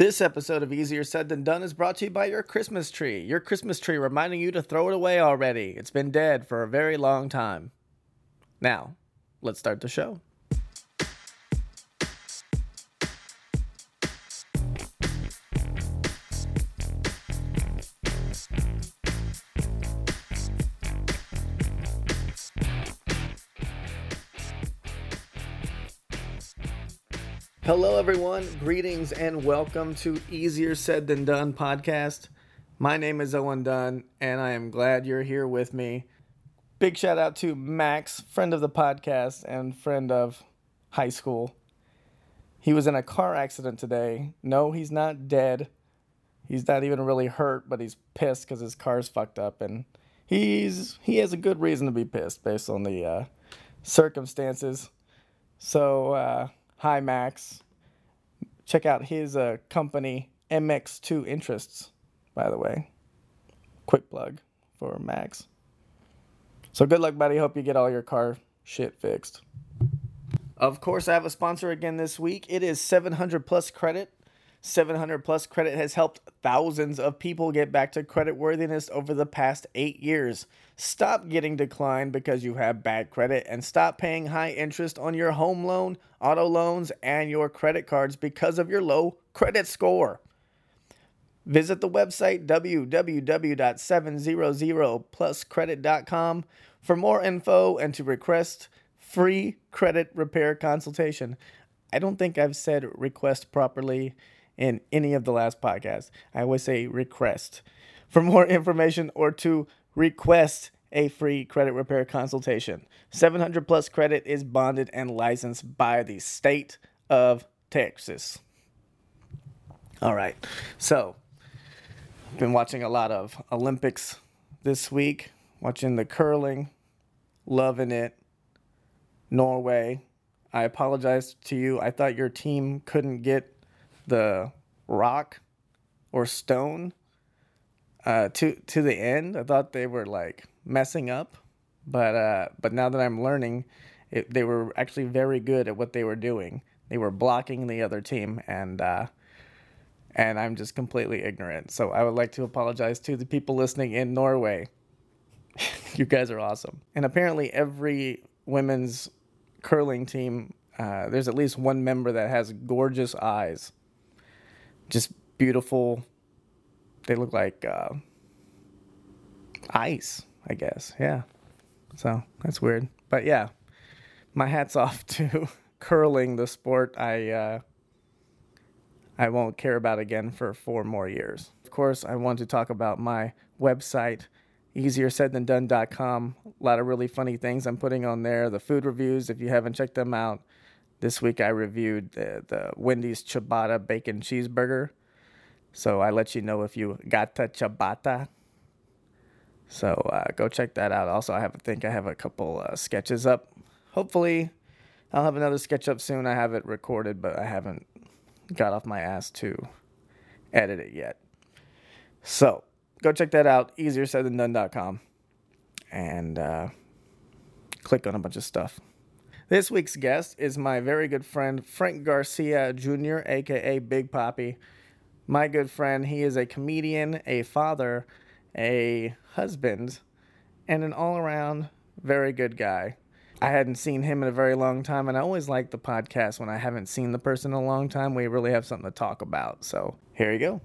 This episode of Easier Said Than Done is brought to you by your Christmas tree. Your Christmas tree reminding you to throw it away already. It's been dead for a very long time. Now, let's start the show. Hello, everyone. Greetings and welcome to Easier Said Than Done podcast. My name is Owen Dunn, and I am glad you're here with me. Big shout out to Max, friend of the podcast and friend of high school. He was in a car accident today. No, he's not dead. He's not even really hurt, but he's pissed because his car's fucked up, and he's he has a good reason to be pissed based on the uh, circumstances. So. Uh, Hi, Max. Check out his uh, company, MX2 Interests, by the way. Quick plug for Max. So good luck, buddy. Hope you get all your car shit fixed. Of course, I have a sponsor again this week. It is 700 Plus Credit. 700 Plus Credit has helped thousands of people get back to credit worthiness over the past eight years. Stop getting declined because you have bad credit and stop paying high interest on your home loan, auto loans, and your credit cards because of your low credit score. Visit the website www.700pluscredit.com for more info and to request free credit repair consultation. I don't think I've said request properly in any of the last podcasts. I always say request. For more information or to request a free credit repair consultation, 700 Plus Credit is bonded and licensed by the state of Texas. All right. So, I've been watching a lot of Olympics this week, watching the curling, loving it. Norway. I apologize to you. I thought your team couldn't get the rock or stone uh, to to the end. I thought they were like messing up, but uh, but now that I'm learning, it, they were actually very good at what they were doing. They were blocking the other team, and uh, and I'm just completely ignorant. So I would like to apologize to the people listening in Norway. you guys are awesome, and apparently every women's curling team. Uh, there's at least one member that has gorgeous eyes just beautiful. They look like uh, ice, I guess. Yeah. So that's weird. But yeah, my hat's off to curling, the sport I uh, I won't care about again for four more years. Of course, I want to talk about my website, easiersaidthandone.com. A lot of really funny things I'm putting on there. The food reviews, if you haven't checked them out, this week I reviewed the, the Wendy's ciabatta bacon cheeseburger. So I let you know if you got the ciabatta. So uh, go check that out. Also, I have I think I have a couple uh, sketches up. Hopefully, I'll have another sketch up soon. I have it recorded, but I haven't got off my ass to edit it yet. So go check that out. Easier said than done.com. And uh, click on a bunch of stuff. This week's guest is my very good friend, Frank Garcia Jr., aka Big Poppy. My good friend, he is a comedian, a father, a husband, and an all around very good guy. I hadn't seen him in a very long time, and I always like the podcast when I haven't seen the person in a long time. We really have something to talk about. So here you go.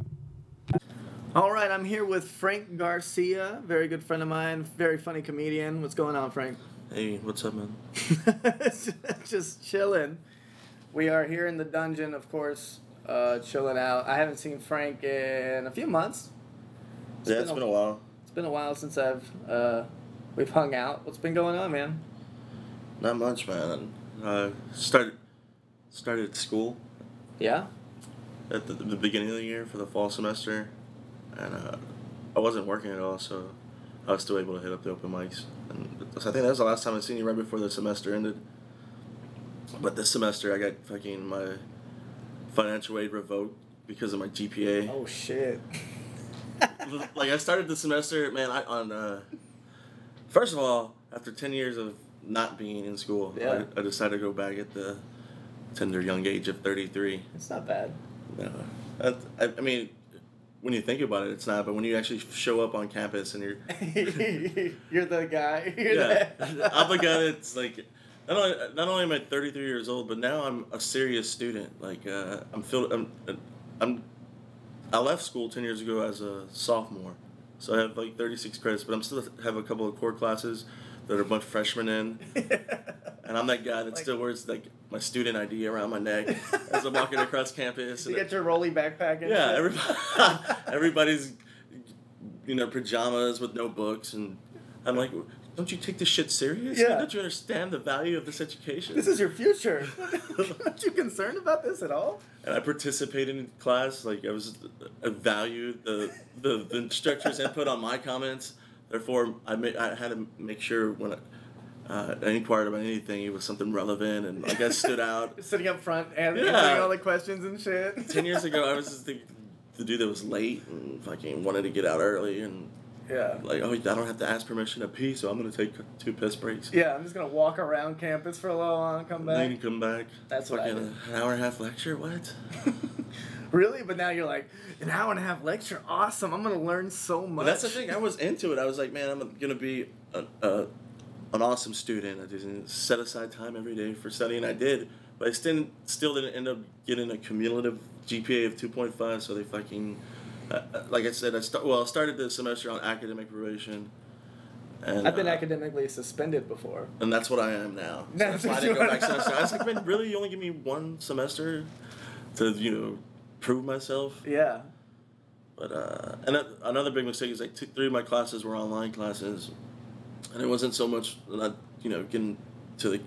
All right, I'm here with Frank Garcia, very good friend of mine, very funny comedian. What's going on, Frank? Hey, what's up, man? Just chilling. We are here in the dungeon, of course, uh, chilling out. I haven't seen Frank in a few months. It's yeah, been it's a, been a while. It's been a while since I've uh, we've hung out. What's been going on, man? Not much, man. Uh, started started school. Yeah. At the, the beginning of the year for the fall semester, and uh, I wasn't working at all, so I was still able to hit up the open mics. And I think that was the last time I seen you right before the semester ended. But this semester I got fucking my financial aid revoked because of my GPA. Oh shit. like I started the semester, man. I on uh, first of all, after ten years of not being in school, yeah. I, I decided to go back at the tender young age of thirty three. It's not bad. No. I, I mean, when you think about it, it's not. But when you actually show up on campus and you're, You're the guy. You're yeah, the- I'm the guy that's like, not only not only am I 33 years old, but now I'm a serious student. Like, uh, I'm filled. I'm, I'm, I left school 10 years ago as a sophomore, so I have like 36 credits, but I'm still have a couple of core classes that are a bunch of freshmen in. And I'm that guy that Like- still wears like my student ID around my neck as I'm walking across campus. you get your rolly backpack and yeah, shit? everybody, everybody's, you know, pajamas with no books, and I'm like, don't you take this shit serious? Yeah. Don't you understand the value of this education? This is your future. Aren't you concerned about this at all? and I participated in class. Like I was, I valued the the, the instructor's input on my comments. Therefore, I ma- I had to make sure when I, uh, I inquired about anything, it was something relevant, and like I stood out. Sitting up front and Yeah. answering all the questions and shit. Ten years ago, I was just the, the dude that was late and fucking wanted to get out early and. Yeah. Like, oh, I don't have to ask permission to pee, so I'm gonna take two piss breaks. Yeah, I'm just gonna walk around campus for a little while and come back. Then come back. That's what I Fucking did. an hour and a half lecture. What? really? But now you're like, an hour and a half lecture, awesome. I'm gonna learn so much. But that's the thing. I was into it. I was like, man, I'm gonna be a, a, an awesome student. I didn't set aside time every day for studying. I did, but I still still didn't end up getting a cumulative GPA of 2.5. So they fucking, uh, uh, like I said, I start well. I started the semester on academic probation. And, I've been uh, academically suspended before. and that's what I am now. So That's that's why I didn't go back semester. I was like, man, really? You only give me one semester to you know prove myself? Yeah. But uh, and that, another big mistake is like two, three of my classes were online classes, and it wasn't so much not you know getting to the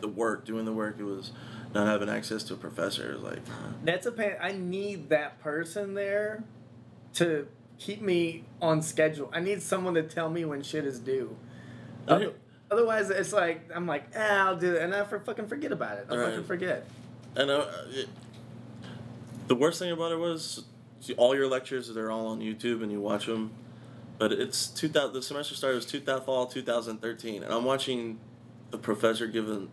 the work, doing the work. It was not having access to a professor. It was like That's a pain. I need that person there to keep me on schedule. I need someone to tell me when shit is due. Okay. Otherwise, it's like I'm like, ah, I'll do it, and I for fucking forget about it. I Right. fucking forget. and uh, it, the worst thing about it was see, all your lectures they're all on YouTube and you watch them. But it's 2000. The semester started was 2000 fall 2013, and I'm watching the professor giving the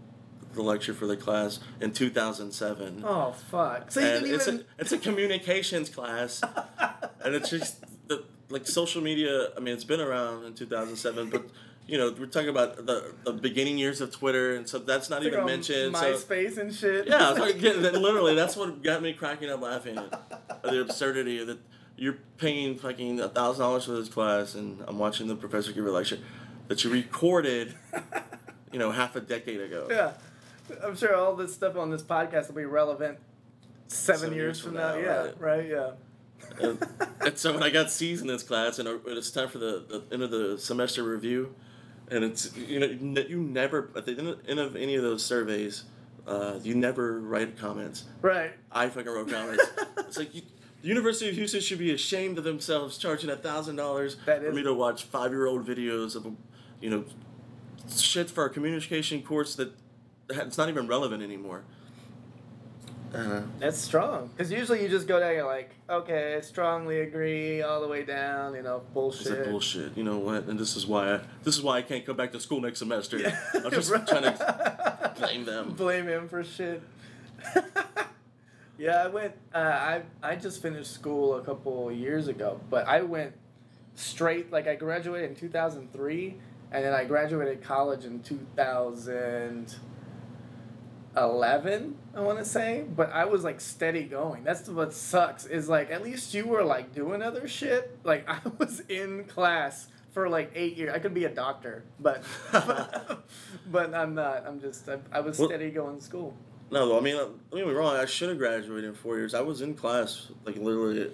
the lecture for the class in 2007. Oh fuck! So you and didn't it's even. a it's a communications class, and it's just the like social media. I mean, it's been around in two thousand seven, but you know we're talking about the the beginning years of Twitter, and so that's not Like even on mentioned. So MySpace and shit. yeah, it's like, yeah, literally, that's what got me cracking up laughing at the absurdity of that. You're paying fucking a thousand dollars for this class, and I'm watching the professor give a lecture that you recorded, you know, half a decade ago. yeah. I'm sure all this stuff on this podcast will be relevant seven, Seven years, years from from now. now, Yeah, right. right. Yeah. and, and so when I got C's in this class, and it's time for the, the end of the semester review, and it's you know you never at the end of, end of any of those surveys, uh, you never write comments. Right. I fucking wrote comments. it's like you, the University of Houston should be ashamed of themselves charging a thousand dollars for me to watch five year old videos of you know shit for a communication course that it's not even relevant anymore. Uh, That's strong. Because usually you just go down, you're like, okay, strongly agree, all the way down, you know, It's bullshit. like bullshit. You know what? And this is why I this is why I can't come back to school next semester. Yeah. I'm just Right. trying to blame them. Blame him for shit. yeah, I went. Uh, I I just finished school a couple years ago, but I went straight. Like I graduated in two thousand three, and then I graduated college in two thousand eleven. I want to say, but I was like steady going. That's what sucks. Is like at least you were like doing other shit. Like I was in class for like eight years. I could be a doctor, but but, but I'm not. I'm just. I, I was Well- steady going to school. No, I mean, don't get me wrong. I should have graduated in four years. I was in class, like literally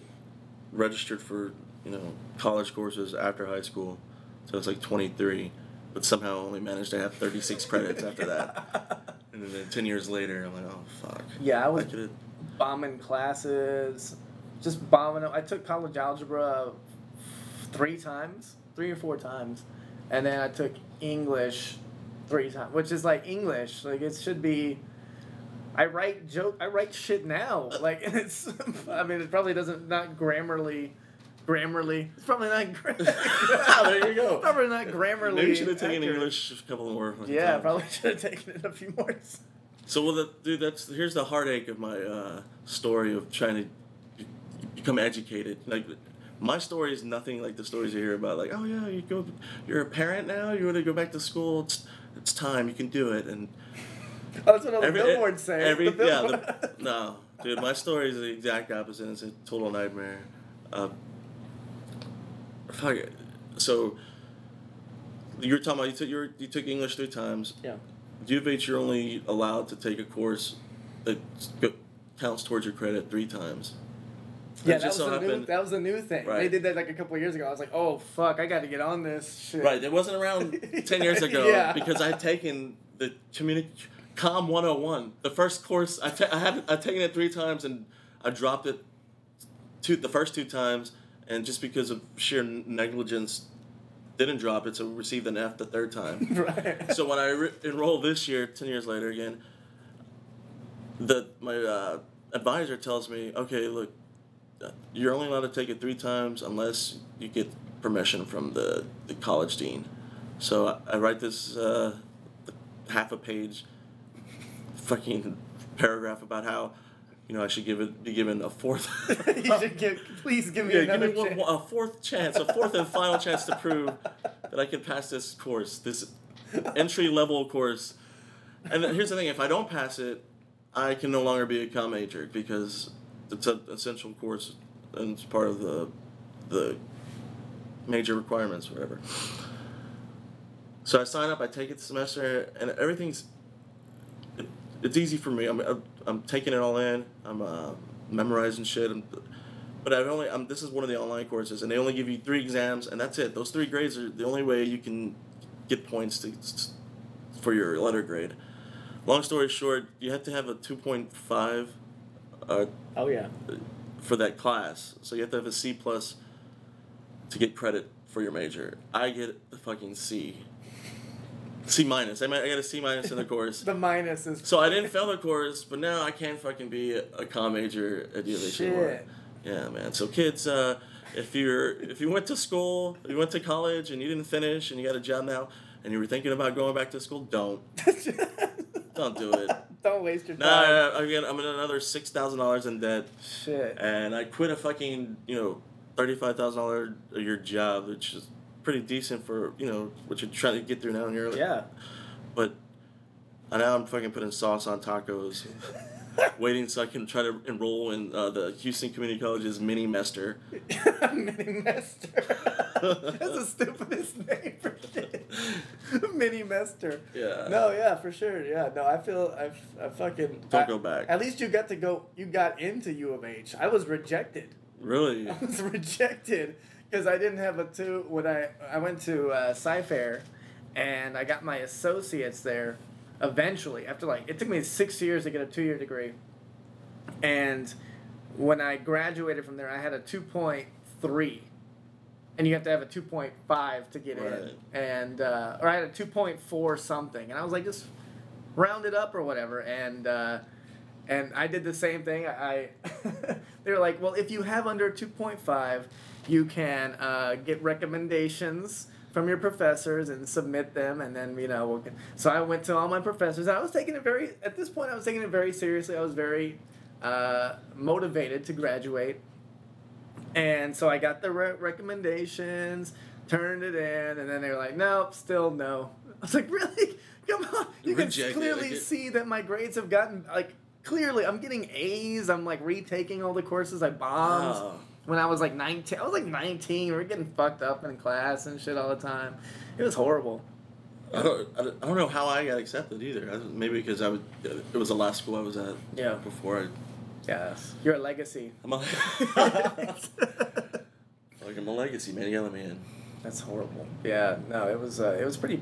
registered for you know college courses after high school, so it's like 23, but somehow only managed to have 36 credits after that. And then 10 years later, I'm like, oh fuck. Yeah, I was could've- bombing classes, just bombing. I took college algebra three times, three or four times, and then I took English three times, which is like English. Like it should be. I write joke. I write shit now. Like and it's. I mean, it probably doesn't not grammarly. Grammarly. It's probably not. Gra- There you go. Probably not grammarly. Maybe you should have taken accurate. English a couple more. like, Yeah, probably should have taken it a few more. So well, the, dude, that's here's the heartache of my uh, story of trying to become educated. Like my story is nothing like the stories you hear about. Like, oh yeah, you go, you're a parent now. You want to go back to school. It's it's time. You can do it. And that's what all the billboards say. Every The yeah, the, no, dude, my story is the exact opposite. It's a total nightmare. Uh, fuck it. So you were talking about you took your, you took English three times. yeah. U of H, you're only allowed to take a course that counts towards your credit three times. Yeah, that was, so a new, that was a new thing. They did that like a couple years ago. I was like, oh fuck, I got to get on this shit. Right, it wasn't around 10 years ago Yeah. because I had taken the communi- Com 101. The first course, I, ta- I had I'd taken it three times and I dropped it two, the first two times, and just because of sheer negligence, didn't drop it, so received an F the third time. right. so when I re- enrolled this year, 10 years later again, the my uh, advisor tells me, okay, look, uh, you're only allowed to take it three times unless you get permission from the, the college dean. So I, I write this uh, half a page fucking paragraph about how, you know, I should give it be given a fourth. you should give, please give me Yeah, give another me one, chance. a fourth chance, a fourth and final chance to prove that I can pass this course, this entry level course. And here's the thing: if I don't pass it, I can no longer be a com major because it's an essential course and it's part of the the major requirements, whatever. So I sign up, I take it the semester, and everything's it's easy for me. I'm, I'm I'm taking it all in. I'm uh, memorizing shit. I'm, but I've only um, this is one of the online courses, and they only give you three exams, and that's it. Those three grades are the only way you can get points to for your letter grade. Long story short, you have to have a two point five uh, Oh yeah. for that class, so you have to have a C plus to get credit for your major. I get the fucking C. C minus. I got a C minus in the course. The minus is. So I didn't fail the course, but now I can't fucking be a, a com major at U of H anymore. Yeah, man. So kids, uh, if you're if you went to school, you went to college and you didn't finish and you got a job now, and you were thinking about going back to school, don't don't do it. Don't waste your time. Nah, again, I'm in another six thousand dollars in debt, Shit. and I quit a fucking you know thirty five thousand dollar a year job, which is pretty decent for you know what you're trying to get through now in your Yeah. but and now I'm fucking putting sauce on tacos, waiting so I can try to enroll in uh, the Houston Community College's mini mester. Mini Mester. That's the stupidest name for shit. Mini Mester. Yeah. No, yeah, for sure. Yeah, no, I feel I've I fucking Don't I- go back. At least you got to go. You got into U of H. I was rejected. Really? I was rejected because I didn't have a two when I I went to uh, Cy-Fair, and I got my associates there. Eventually, after like it took me six years to get a two-year degree, and when I graduated from there, I had a two point three, and you have to have a two point five to get Right. in, and uh, or I had a two point four something, and I was like just round it up or whatever, and. Uh, and I did the same thing. I they were like, well, if you have under two point five, you can uh, get recommendations from your professors and submit them, and then you know. We'll get... So I went to all my professors. I was taking it very. At this point, I was taking it very seriously. I was very uh, motivated to graduate, and so I got the re- recommendations, turned it in, and then they were like, nope, still no. I was like, really? Come on! You can Rejected, clearly it- see that my grades have gotten like clearly. I'm getting A's. I'm like retaking all the courses I bombed Wow. When I was like 19. I was like 19. We were getting fucked up in class and shit all the time. It was horrible. I don't, I don't know how I got accepted either. I, maybe because I was, it was the last school I was at Yeah. before I. Yes, you're a legacy. I'm a, like I'm a legacy, man. You let me in. That's horrible. Yeah, no, it was uh, it was pretty.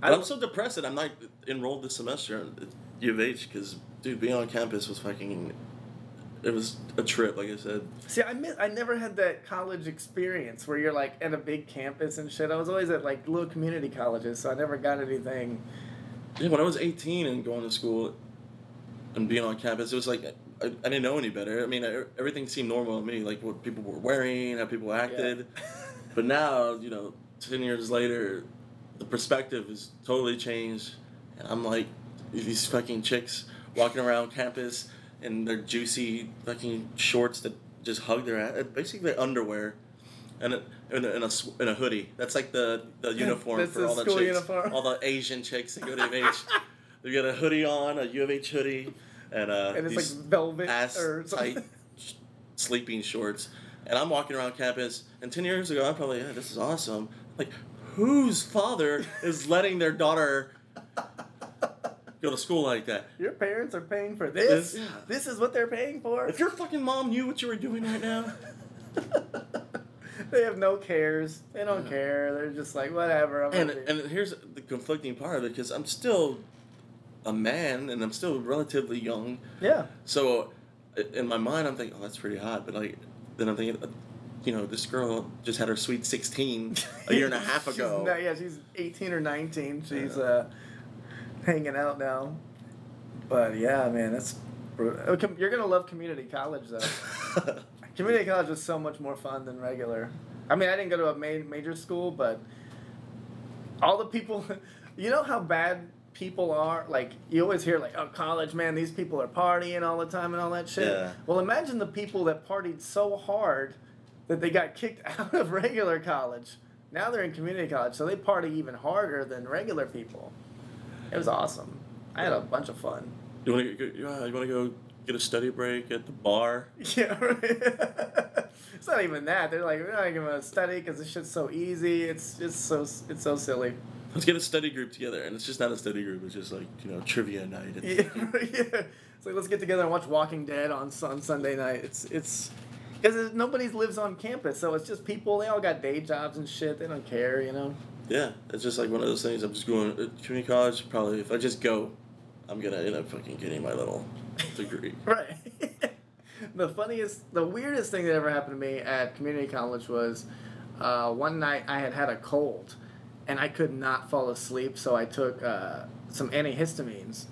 But I'm so depressed that I'm not enrolled this semester at U of H because, dude, being on campus was fucking. It was a trip, like I said. See, I miss, I never had that college experience where you're like at a big campus and shit. I was always at like little community colleges, so I never got anything. Yeah, when I was 18 and going to school and being on campus, it was like I, I didn't know any better. I mean, I, everything seemed normal to me, like what people were wearing, how people acted. But now, you know, 10 years later, the perspective has totally changed. And I'm like, these fucking chicks walking around campus in their juicy fucking shorts that just hug their ass. Basically, their underwear. And a, in, a, a, a hoodie. That's like the, the uniform for all the chicks, uniform. all the Asian chicks that go to UH. they got a hoodie on, a U of H hoodie, and uh, and it's these like velvet ass or something. tight sh- sleeping shorts. And I'm walking around campus, and 10 years ago, I'm probably, yeah, this is awesome. Like, whose father is letting their daughter go to school like that? Your parents are paying for this. This- yeah. This is what they're paying for. If your fucking mom knew what you were doing right now, they have no cares. They don't Yeah. care. They're just like whatever. I'm and and here's the conflicting part of it because I'm still a man and I'm still relatively young. yeah. So in my mind, I'm thinking, oh, that's pretty hot. But like, then I'm thinking, uh, you know, this girl just had her sweet 16 a year and a half ago. not- yeah, she's 18 or 19. She's Yeah. uh, hanging out now. But yeah, man, that's brutal. Oh, You're gonna love community college though. community college is so much more fun than regular. I mean, I didn't go to a ma- major school, but all the people, you know how bad people are. Like you always hear, like, oh, college, man, these people are partying all the time and all that shit. Yeah. Well, imagine the people that partied so hard that they got kicked out of regular college. Now they're in community college, so they party even harder than regular people. It was awesome. I had a bunch of fun. you want to go? Yeah, you want to go get a study break at the bar? Yeah, right. it's not even that. They're like, we're not even gonna study because this shit's so easy. It's it's so it's so silly. Let's get a study group together, and it's just not a study group. It's just like you know trivia night. the Yeah, yeah. It's like let's get together and watch Walking Dead on on Sunday night. It's it's because nobody lives on campus, so it's just people. They all got day jobs and shit. They don't care, you know. Yeah, it's just like one of those things. I'm just going community college. Probably if I just go, I'm gonna end up fucking getting my little degree. Right. the funniest, the weirdest thing that ever happened to me at community college was uh, one night I had had a cold and I could not fall asleep, so I took uh, some antihistamines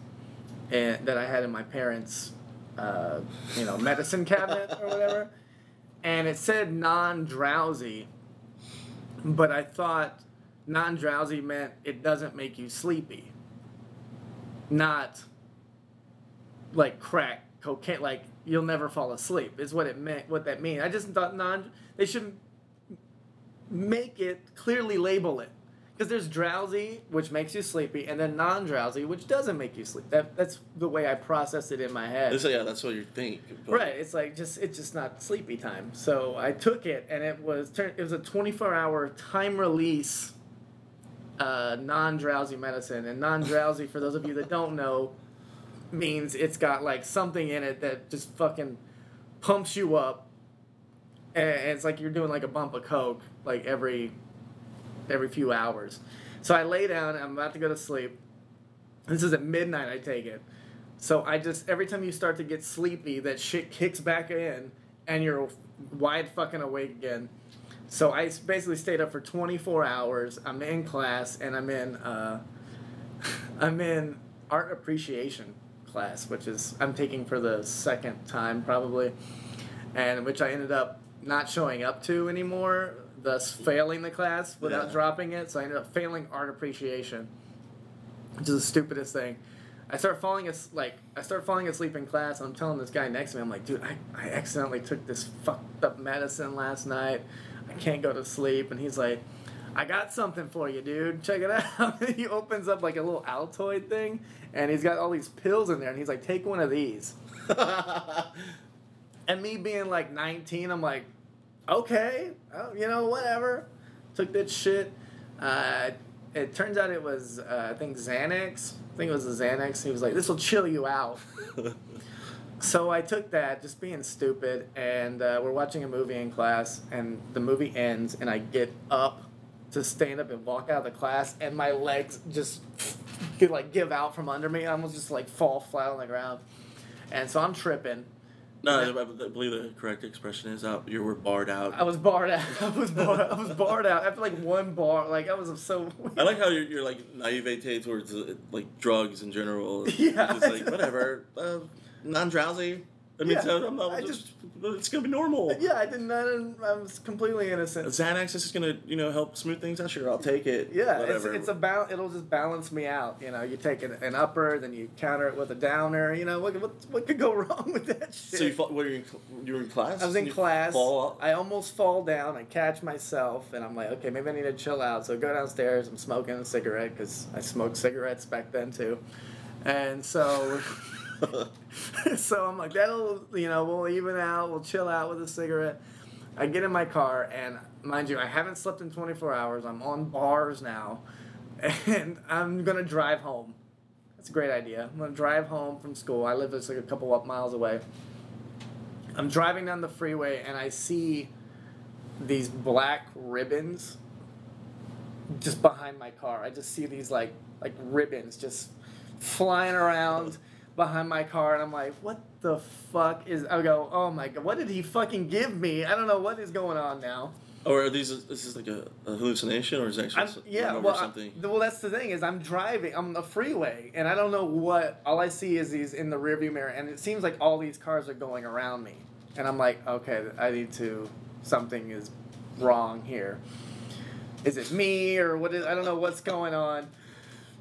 and that I had in my parents' uh, you know medicine cabinet or whatever, and it said non-drowsy, but I thought non-drowsy meant it doesn't make you sleepy, not like crack cocaine. Like you'll never fall asleep is what it meant what that mean. I just thought non they shouldn't make it clearly label it. Because there's drowsy which makes you sleepy and then non-drowsy which doesn't make you sleep. That, that's the way i process it in my head. It's like, yeah, that's what you think. but- right it's like just it's just not sleepy time. So i took it and it was turn it was a 24 hour time release uh, non-drowsy medicine. And non-drowsy for those of you that don't know means it's got like something in it that just fucking pumps you up. And it's like you're doing like a bump of coke like every every few hours. So i lay down i'm about to go to sleep. This is at midnight i take it. So i just every time you start to get sleepy that shit kicks back in and you're wide fucking awake again so I basically stayed up for 24 hours i'm in class and i'm in uh, i'm in art appreciation class which is i'm taking for the second time probably and which i ended up not showing up to anymore thus failing the class without Yeah. dropping it so i ended up failing art appreciation which is the stupidest thing I start falling as like I start falling asleep in class. And I'm telling this guy next to me, I'm like, dude, I, I accidentally took this fucked up medicine last night. Can't go to sleep. And he's like, I got something for you, dude. Check it out. he opens up like a little Altoid thing, and he's got all these pills in there. And he's like, take one of these. And me being like 19, I'm like, okay, oh, you know, whatever. Took that shit. Uh, it turns out it was, uh, I think, Xanax. I think it was a Xanax. He was like, this will chill you out. So I took that, just being stupid, and uh, we're watching a movie in class, and the movie ends, and I get up to stand up and walk out of the class, and my legs just could like give out from under me. I almost just like fall flat on the ground, and so I'm tripping. no, I, I believe the correct expression is out. You were barred out. I was barred out. I was barred. I was barred out after like one bar. Like I was so. I like how you're, you're like naivete towards uh, like drugs in general. Yeah. It's like whatever, uh, non drowsy. That means Yeah, that I'm not. I just, it's gonna be normal. Yeah, I didn't. I didn't I was completely innocent. Xanax is just gonna, you know, help smooth things out. Sure, I'll take it. Yeah, whatever. it's it's about it'll just balance me out. You know, you take an, an upper, then you counter it with a downer. You know, what what, what could go wrong with that shit? so you fall, what, you in, you were in class? I was in class. Fall? I almost fall down. I catch myself, and I'm like, okay, maybe I need to chill out. So I go downstairs. I'm smoking a cigarette because I smoked cigarettes back then too, and so. so I'm like, that'll, you know, we'll even out, we'll chill out with a cigarette. I get in my car, and mind you, I haven't slept in 24 hours. I'm on bars now, and I'm gonna drive home. That's a great idea. I'm gonna drive home from school. I live just like a couple up miles away. I'm driving down the freeway, and I see these black ribbons just behind my car. I just see these like like ribbons just flying around behind my car, and I'm like, what the fuck is? I go, oh my god, what did he fucking give me? I don't know what is going on now. Or are these? Is this like a, a hallucination, or is it actually yeah, well, I- something? well, that's the thing is I'm driving, I'm on the freeway, and I don't know what. All I see is these in the rearview mirror, and it seems like all these cars are going around me, and I'm like, okay, I need to. Something is wrong here. Is it me or what is? I don't know what's going on.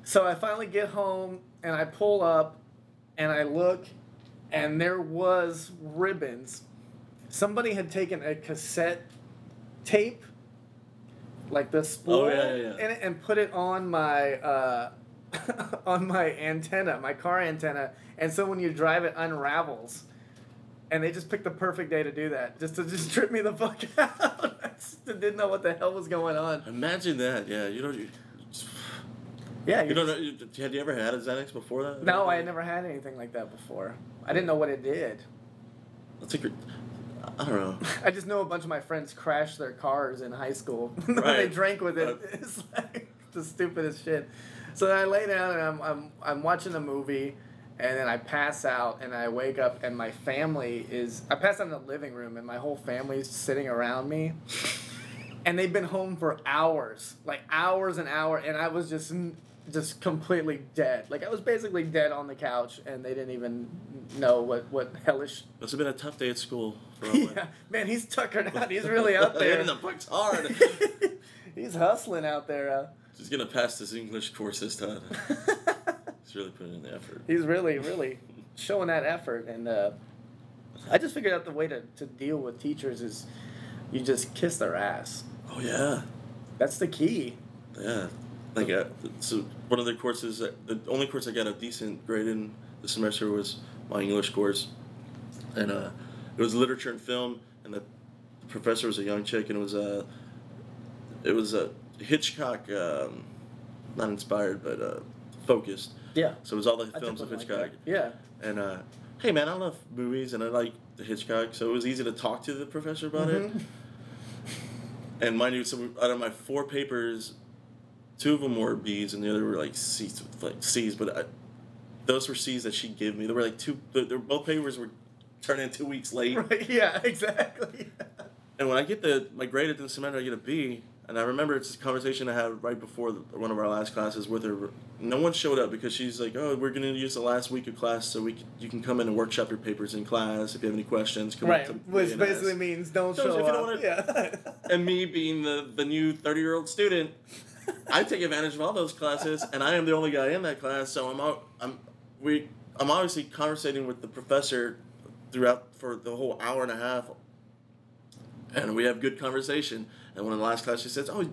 So I finally get home and I pull up, and I look, and there was ribbons. Somebody had taken a cassette tape, like the spool, Oh, yeah, yeah, in it, and put it on my uh, on my antenna, my car antenna, and so when you drive it unravels. And they just picked the perfect day to do that, just to just trip me the fuck out. I just didn't know what the hell was going on. Imagine that. Yeah, you don't. You, Yeah, you don't know. you- Had you ever had a Xanax before that? No, I had never had anything like that before. I didn't know what it did. Good. I don't know. I just know a bunch of my friends crashed their cars in high school when they drank with it. It's like the stupidest shit. So then I lay down and I'm, I'm, I'm watching a movie and then I pass out and I wake up and my family is. I pass out in the living room and my whole family's sitting around me. And they've been home for hours, like hours and hours, and I was just just completely dead. Like I was basically dead on the couch, and they didn't even know what what hellish Must have been a tough day at school. For yeah, man, he's tuckered out. He's really out there. Hitting the pucks hard. he's hustling out there. Uh. He's gonna pass this English course this time. He's really putting in the effort. he's really, really showing that effort. And uh, I just figured out the way to, to deal with teachers is you just kiss their ass. Oh yeah, That's the key. yeah. Like uh, so, one of the courses, that- the only course I got a decent grade in this semester was my English course, and uh, it was literature and film, and the professor was a young chick, and it was a, it was a Hitchcock, um, not inspired but uh, focused. Yeah. So it was all the films of one like Hitchcock. Yeah. And uh, hey, man, I love movies and I like the Hitchcock, so it was easy to talk to the professor about it. Mhm. And mind you, so out of my four papers, two of them were B's and the other were like C's, like C's. But I, those were C's that she gave me. They were like two. They they were, both papers were turned in two weeks late. Right. Yeah. Exactly. And when I get the my grade at the semester, I get a B. And I remember it's a conversation I had right before the, one of our last classes with her. No one showed up because she's like, "Oh, we're gonna use the last week of class, so we can, you can come in and workshop your papers in class. If you have any questions, come right. up to Which basically ask." means don't Don't- show if you don't up. wanna- yeah. And me being the the new thirty year old student, I take advantage of all those classes, and I am the only guy in that class. So I'm out, I'm we I'm obviously conversating with the professor throughout for the whole hour and a half, and we have good conversation. And one of the last class, she says, "Oh,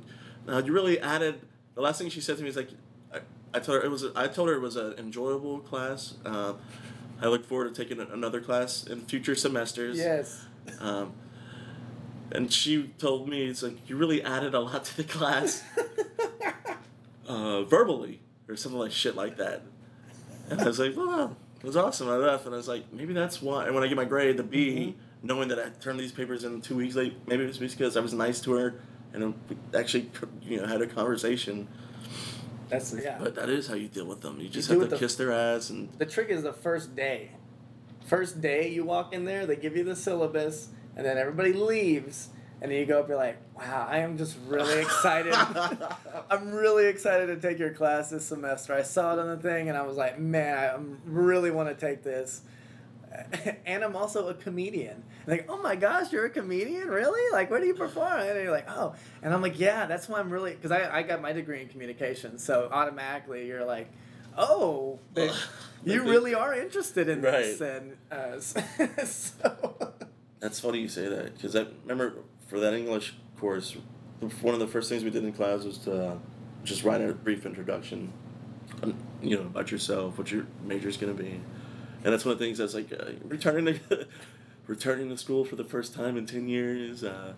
now you really added." The last thing she said to me is like, "I, I told her it was a, I told her it was an enjoyable class. Uh, I look forward to taking another class in future semesters." yes. Um, and she told me, it's like, you really added a lot to the class uh, verbally, or something like shit like that. And I was like, wow, it was awesome. I left, and I was like, maybe that's why. And when I get my grade, the B, knowing that I turned these papers in two weeks late, maybe it was because I was nice to her and actually, you know, had a conversation. That's yeah. But that is how you deal with them. You just do have to the- kiss their ass and The trick is the first day. First day you walk in there, they give you the syllabus, and then everybody leaves, and then you go up. You're like, "Wow, I am just really excited. I'm really excited to take your class this semester. I saw it on the thing, and I was like, man, I really want to take this." and I'm also a comedian. Like, oh my gosh, you're a comedian, really? Like, where do you perform? And you're like, oh, and I'm like, yeah, that's why I'm really because I I got my degree in communication, so automatically you're like, oh, they, you really are interested in this, Right. and uh, so. That's funny you say that because I remember for that English course, one of the first things we did in class was to uh, just write a brief introduction, you know, about yourself, what your major is gonna be, and that's one of the things that's like uh, returning to returning to school for the first time in ten years, uh,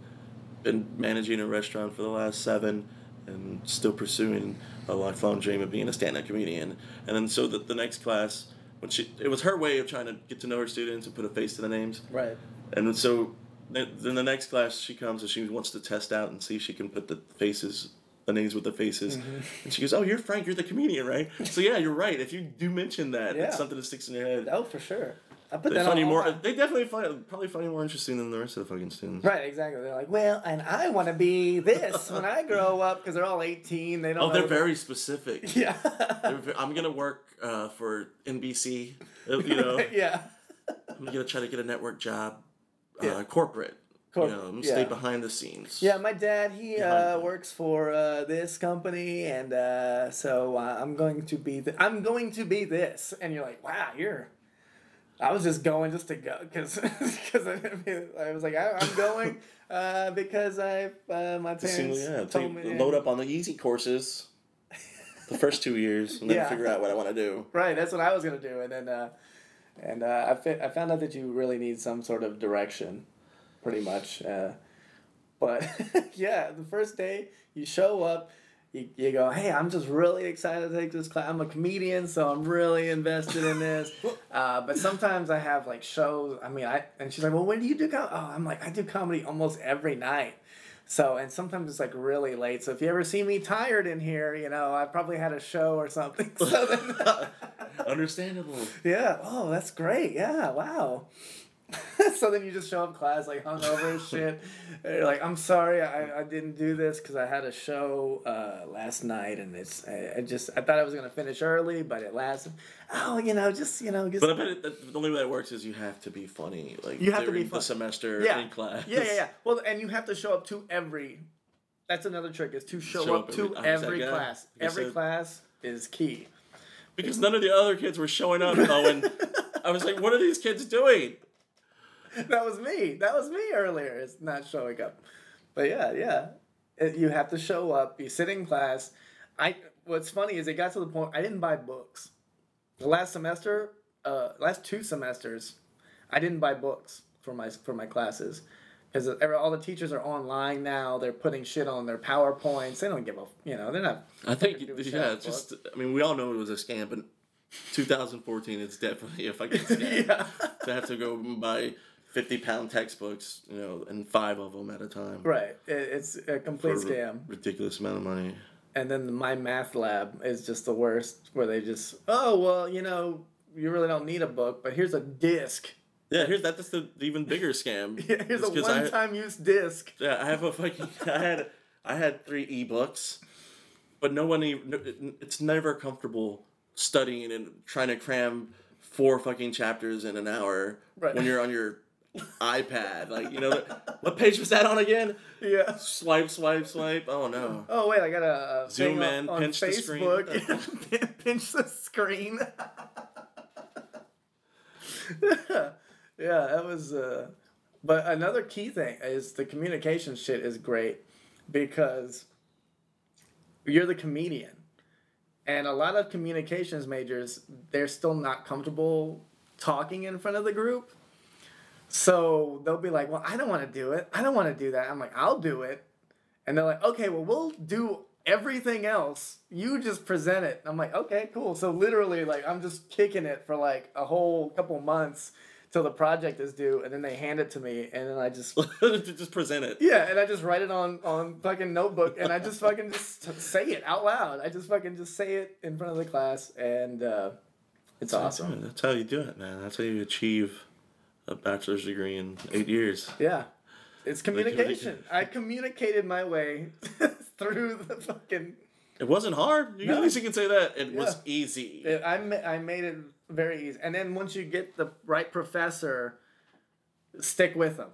been managing a restaurant for the last seven, and still pursuing a lifelong dream of being a stand-up comedian, and then so the, the next class. When she, it was her way of trying to get to know her students and put a face to the names. Right. And so then the next class she comes and she wants to test out and see if she can put the faces, the names with the faces. Mm-hmm. And she goes, "Oh, you're Frank. You're the comedian, right?" So yeah, you're right. If you do mention that, Yeah. it's something that sticks in your head. Oh, for sure. I put They that find you on more. They definitely find probably find you more interesting than the rest of the fucking students. Right, exactly. They're like, well, and I want to be this when I grow up because they're all 18. They don't Oh, they're very specific. Yeah. I'm gonna work uh, for NBC. uh, You know, yeah. I'm gonna try to get a network job, uh, Yeah. corporate. Corp- you know, I'm yeah. stay behind the scenes. Yeah, my dad, he uh, works for uh, this company, and uh, so uh, I'm going to be th- I'm going to be this, and you're like, wow, you're. I was just going just to go because because I, I was like I, I'm going uh, because I uh, my see- yeah, told me load up on the easy courses. The first two years, and then Yeah. figure out what I want to do. Right, that's what I was gonna do, and then uh, and uh, I fi- I found out that you really need some sort of direction, pretty much. Uh, but yeah, the first day you show up, you, you go, hey, I'm just really excited to take this class. I'm a comedian, so I'm really invested in this. Uh, but sometimes I have like shows. I mean, I and she's like, well, when do you do comedy? Oh, I'm like, I do comedy almost every night. So and sometimes it's like really late. So if you ever see me tired in here, you know, I probably had a show or something. So then, Understandable. yeah. Oh, that's great. Yeah. Wow. so then you just show up class like hungover as shit. And you're like, I'm sorry, I, I didn't do this because I had a show uh, last night and it's I, I just I thought I was gonna finish early, but it lasted. Oh, you know, just you know, just But I bet it, the only way that works is you have to be funny. Like You have to be fun- the semester yeah, in class. yeah, yeah, yeah. Well, and you have to show up to every. That's another trick is to show, Show up, up to every- I every class. Every said. class is key. Because none of the other kids were showing up. though, and I was like, "What are these kids doing?" that was me. That was me earlier. It's not showing up. But yeah, yeah. You have to show up. You sit in class. I. What's funny is it got to the point I didn't buy books. The last semester, uh, last two semesters, I didn't buy books for my for my classes because all the teachers are online now. They're putting shit on their powerpoints. They don't give a you know they're not. I think a yeah, it's just I mean we all know it was a scam, but 2014 it's definitely a fucking scam yeah. to have to go buy 50 pound textbooks, you know, and five of them at a time. Right. It, it's a complete scam. Ridiculous amount of money. and then my math lab is just the worst where they just oh well you know you really don't need a book but here's a disc Yeah, here's that. That's the even bigger scam. here's It's a 'cause I- one-time use disc Yeah, I have a fucking. I had I had three ebooks, but no one. Even, it's never comfortable studying and trying to cram four fucking chapters in an hour Right. when you're on your iPad. Like you know, what page was that on again? yeah Swipe, swipe, swipe. Oh no. oh wait i got a, a Zoom on- in, on, pinch the screen. pinch the screen yeah that was uh but another key thing is the communication shit is great because you're the comedian. And a lot of communications majors they're still not comfortable talking in front of the group. So they'll be like well i don't want to do it. I don't want to do that. I'm like i'll do it. And they're like okay well we'll do everything else. You just present it. I'm like okay cool. So literally like i'm just kicking it for like a whole couple months till the project is due and then they hand it to me and then i just just present it. yeah, and I just write it on on fucking notebook, and I just fucking just say it out loud. I just fucking just say it in front of the class, and uh, it's awesome. That's how you do it, man. That's how you achieve a bachelor's degree in eight years. Yeah, it's communication. I communicated my way through the fucking. It wasn't hard. You No. at least you can say that. It was easy. It, I ma- I made it very easy. And then once you get the right professor, stick with them.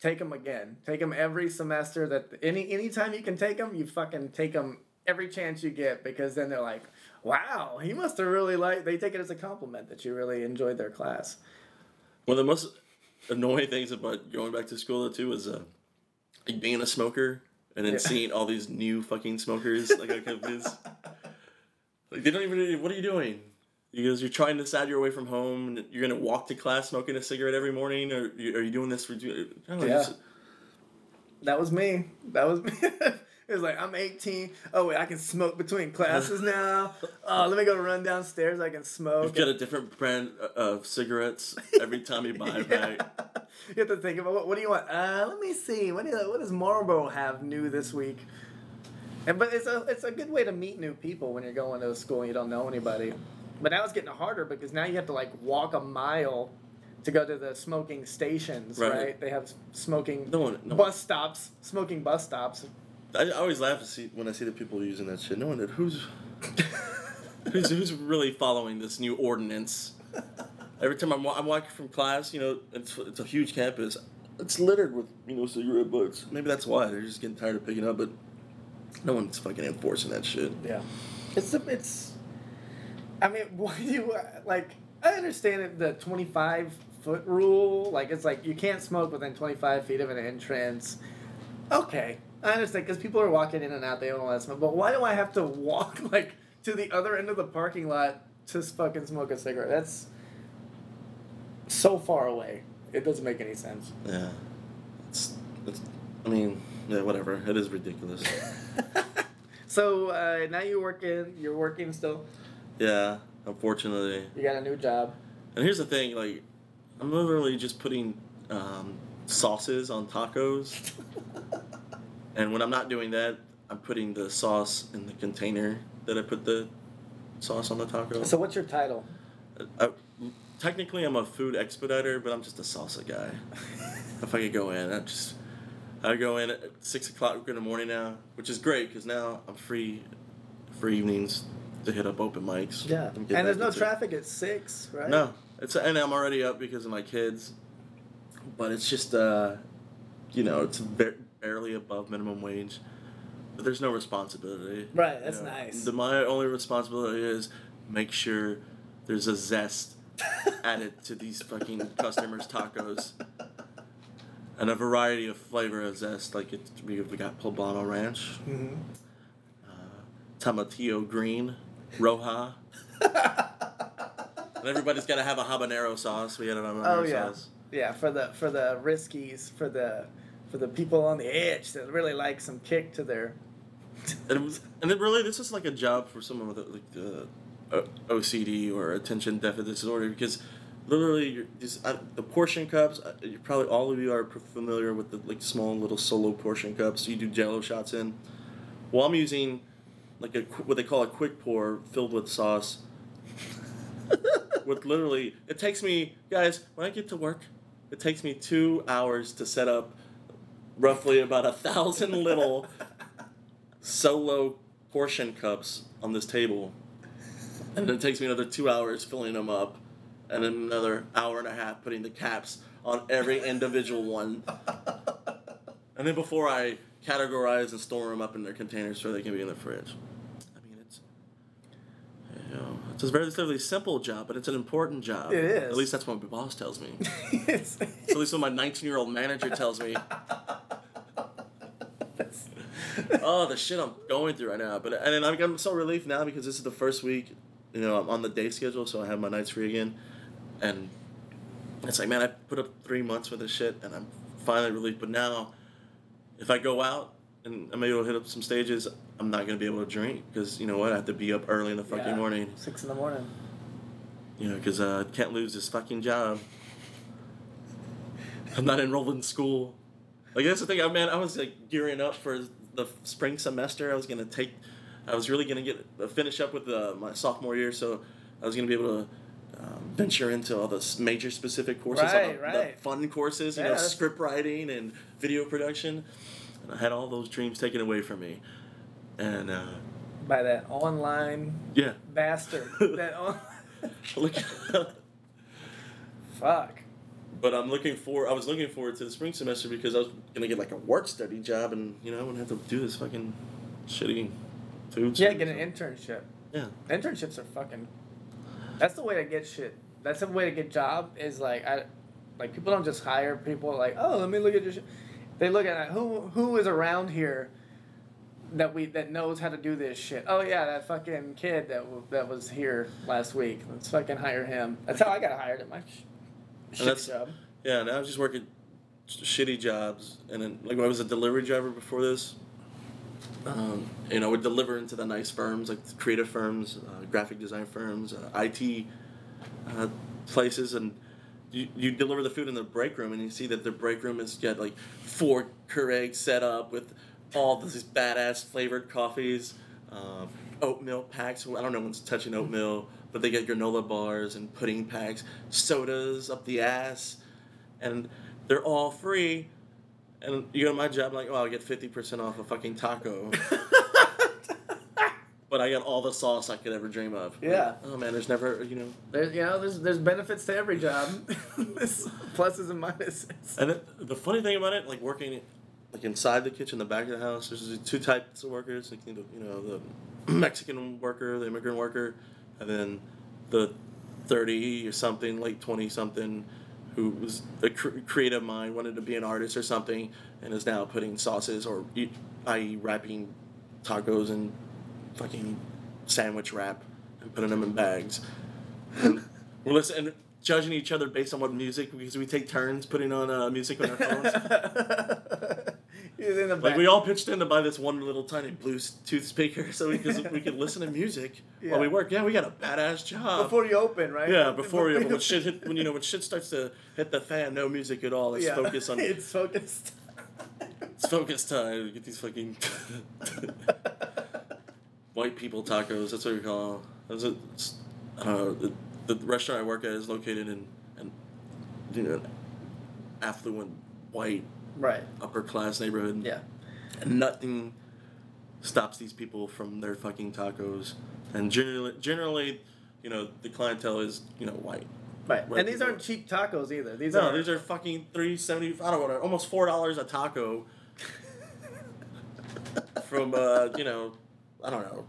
Take them again. Take them every semester. That any anytime you can take them, you fucking take them every chance you get because then they're like, wow, he must have really liked. They take it as a compliment that you really enjoyed their class. One of the most annoying things about going back to school though too is uh, like being a smoker and then Yeah. seeing all these new fucking smokers like I like. Like they don't even. What are you doing? Because you're trying to decide your way from home. And you're gonna walk to class smoking a cigarette every morning, or are you doing this for? Know, Yeah. just- That was me. That was me. it was like I'm 18. Oh wait, I can smoke between classes now. Oh, let me go run downstairs. I can smoke. You've got a different brand of cigarettes every time you buy a Yeah. pack. You have to think about what, what do you want? Uh, let me see. What, do you, what does Marlboro have new this week? And but it's a it's a good way to meet new people when you're going to a school and you don't know anybody. But now it's getting harder because now you have to like walk a mile to go to the smoking stations, right? Right. They have smoking No one- no bus stops, smoking bus stops. I, I always laugh to see when I see the people using that shit. No one who's who's who's really following this new ordinance. Every time I'm, I'm walking from class, you know, it's it's a huge campus. It's littered with you know cigarette butts. Maybe that's why they're just getting tired of picking up. But no one's fucking enforcing that shit. Yeah, it's a, it's. I mean, why do you like? I understand it, the twenty five foot rule. Like it's like you can't smoke within twenty five feet of an entrance. Okay, I understand because people are walking in and out. They don't want to smoke. But why do I have to walk like to the other end of the parking lot to fucking smoke a cigarette? That's so far away. It doesn't make any sense. Yeah, it's it's. I mean, yeah, whatever. It is ridiculous. so uh, now you're working. You're working still. Yeah, unfortunately. You got a new job. And here's the thing, like, I'm literally just putting um, sauces on tacos. and when I'm not doing that, I'm putting the sauce in the container that I put the sauce on the taco. So what's your title? I, technically, I'm a food expediter, but I'm just a salsa guy. if I could go in, I just I go in at six o'clock in the morning now, which is great because now I'm free for evenings to hit up open mics. Yeah, and there's no traffic at six, right? no, it's and I'm already up because of my kids, but it's just uh, you know, it's ba- barely above minimum wage, but there's no responsibility. Right, you that's know. nice. The, my only responsibility is make sure there's a zest added to these fucking customers' tacos. And a variety of flavor of zest, like it, we we got poblano ranch, hmm uh, tomatillo green, roja. and everybody's got to have a habanero sauce. We had a habanero Oh yeah, sauce. yeah. For the for the riskies, for the for the people on the edge that really like some kick to their. And, it was, and it really, this is like a job for someone with like uh, uh, OCD or attention deficit disorder because literally, you're, these, uh, the portion cups. Uh, you probably all of you are familiar with the like small little solo portion cups you do Jello shots in. Well, I'm using like a what they call a quick pour filled with sauce. with literally, it takes me guys when I get to work, it takes me two hours to set up roughly about a thousand little solo portion cups on this table. And then it takes me another two hours filling them up, and then another hour and a half putting the caps on every individual one. And then before I categorize and store them up in their containers so they can be in the fridge. Mean, it's. You know, it's a relatively simple job, but it's an important job. It is. At least that's what my boss tells me. It's- At least what my 19 year old manager tells me. Oh, the shit I'm going through right now. But and then I'm, I'm so relieved now because this is the first week. You know, I'm on the day schedule, so I have my nights free again, and it's like, man, I put up three months with this shit, and I'm finally relieved. But now, if I go out and I'm able to hit up some stages, I'm not gonna be able to drink because you know what? I have to be up early in the fucking yeah, morning. Six in the morning. You know, because uh, I can't lose this fucking job. I'm not enrolled in school. Like that's the thing. I man, I was like gearing up for the spring semester. I was gonna take. I was really gonna get uh, finish up with uh, my sophomore year, so I was gonna be able to. Um, venture into all the major specific courses, Right, the, right. the fun courses, you Yeah, know, script writing and video production. I had all those dreams taken away from me, and uh, By that online yeah, bastard. that on- Look, Fuck. but I'm looking for. I was looking forward to the spring semester because I was gonna get like a work study job, and you know I wouldn't have to do this fucking shitty food. Yeah, get an internship. Yeah. Internships are fucking. That's the way to get shit. That's the way to get job. Is like I, like people don't just hire people like oh let me look at your. Shit. They look at who who is around here. That we that knows how to do this shit. Oh yeah, that fucking kid that w- that was here last week. Let's fucking hire him. That's how I got hired at my sh- shit job. Yeah, and I was just working shitty jobs, and then like when I was a delivery driver before this, um, you know, would deliver into the nice firms like creative firms, uh, graphic design firms, uh, IT uh, places, and you, you deliver the food in the break room, and you see that the break room has got like four Keurig set up with all these badass flavored coffees, uh, oatmeal packs. I don't know one's touching oatmeal, but they get granola bars and pudding packs, sodas up the ass, and they're all free. And you go to my job, like, oh, I'll get fifty percent off a fucking taco. but I got all the sauce I could ever dream of. Yeah. Oh man, there's never, you know. There's you know there's there's benefits to every job. There's pluses and minuses. And it, the funny thing about it, like working, like inside the kitchen, the back of the house, there's two types of workers. Like you know, you know the Mexican worker, the immigrant worker, and then the thirty or something, late twenty something, who was a cr- creative mind, wanted to be an artist or something, and is now putting sauces or, e- i.e., wrapping tacos in fucking sandwich wrap and putting them in bags. And we're listening, judging each other based on what music because we take turns putting on uh, music on our phones. In the like we all pitched in to buy this one little tiny Bluetooth speaker so we could we could listen to music while we work. Yeah, we got a badass job. before you open, right? yeah, before you open. when shit hit when you know when shit starts to hit the fan, no music at all. Let's Yeah. focus on it's focused. it's focus time. Get these fucking white people tacos. That's what we call. That's a, I. The, the restaurant I work at is located in, in you know, an affluent white right. upper class neighborhood. Yeah. And nothing stops these people from their fucking tacos. And generally, generally, you know, the clientele is you know white. Right. Right And these people. aren't cheap tacos either. These No, are these are fucking three seventy. I don't know, almost four dollars a taco from uh, you know, I don't know.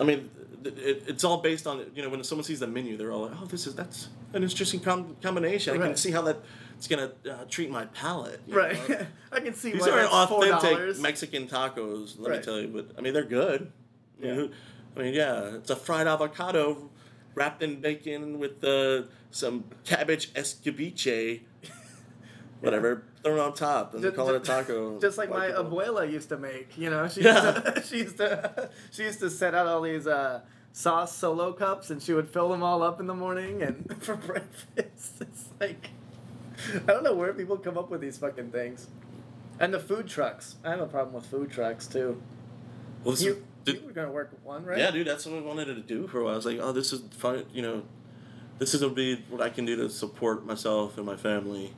I mean, it, it, it's all based on you know when someone sees the menu, they're all like, oh, this is that's an interesting com- combination. I can see how that it's gonna uh, treat my palate. right. I can see These why are that's four authentic dollars. Mexican tacos. Let Right. me tell you, but I mean they're good. I mean, Yeah. I mean, yeah, it's a fried avocado wrapped in bacon with uh, some cabbage escabeche, whatever, throw it on top, and Just- call it a taco. Just like my people. abuela used to make, you know, she Yeah. used to, she used to she used to set out all these uh, sauce solo cups, and she would fill them all up in the morning and for breakfast. It's like I don't know where people come up with these fucking things, and the food trucks. I have a problem with food trucks too. Well, You, did- you were gonna work with one, right? Yeah, dude, that's what I wanted to do for a while. I was like, oh, this is fun, you know, this is gonna be what I can do to support myself and my family,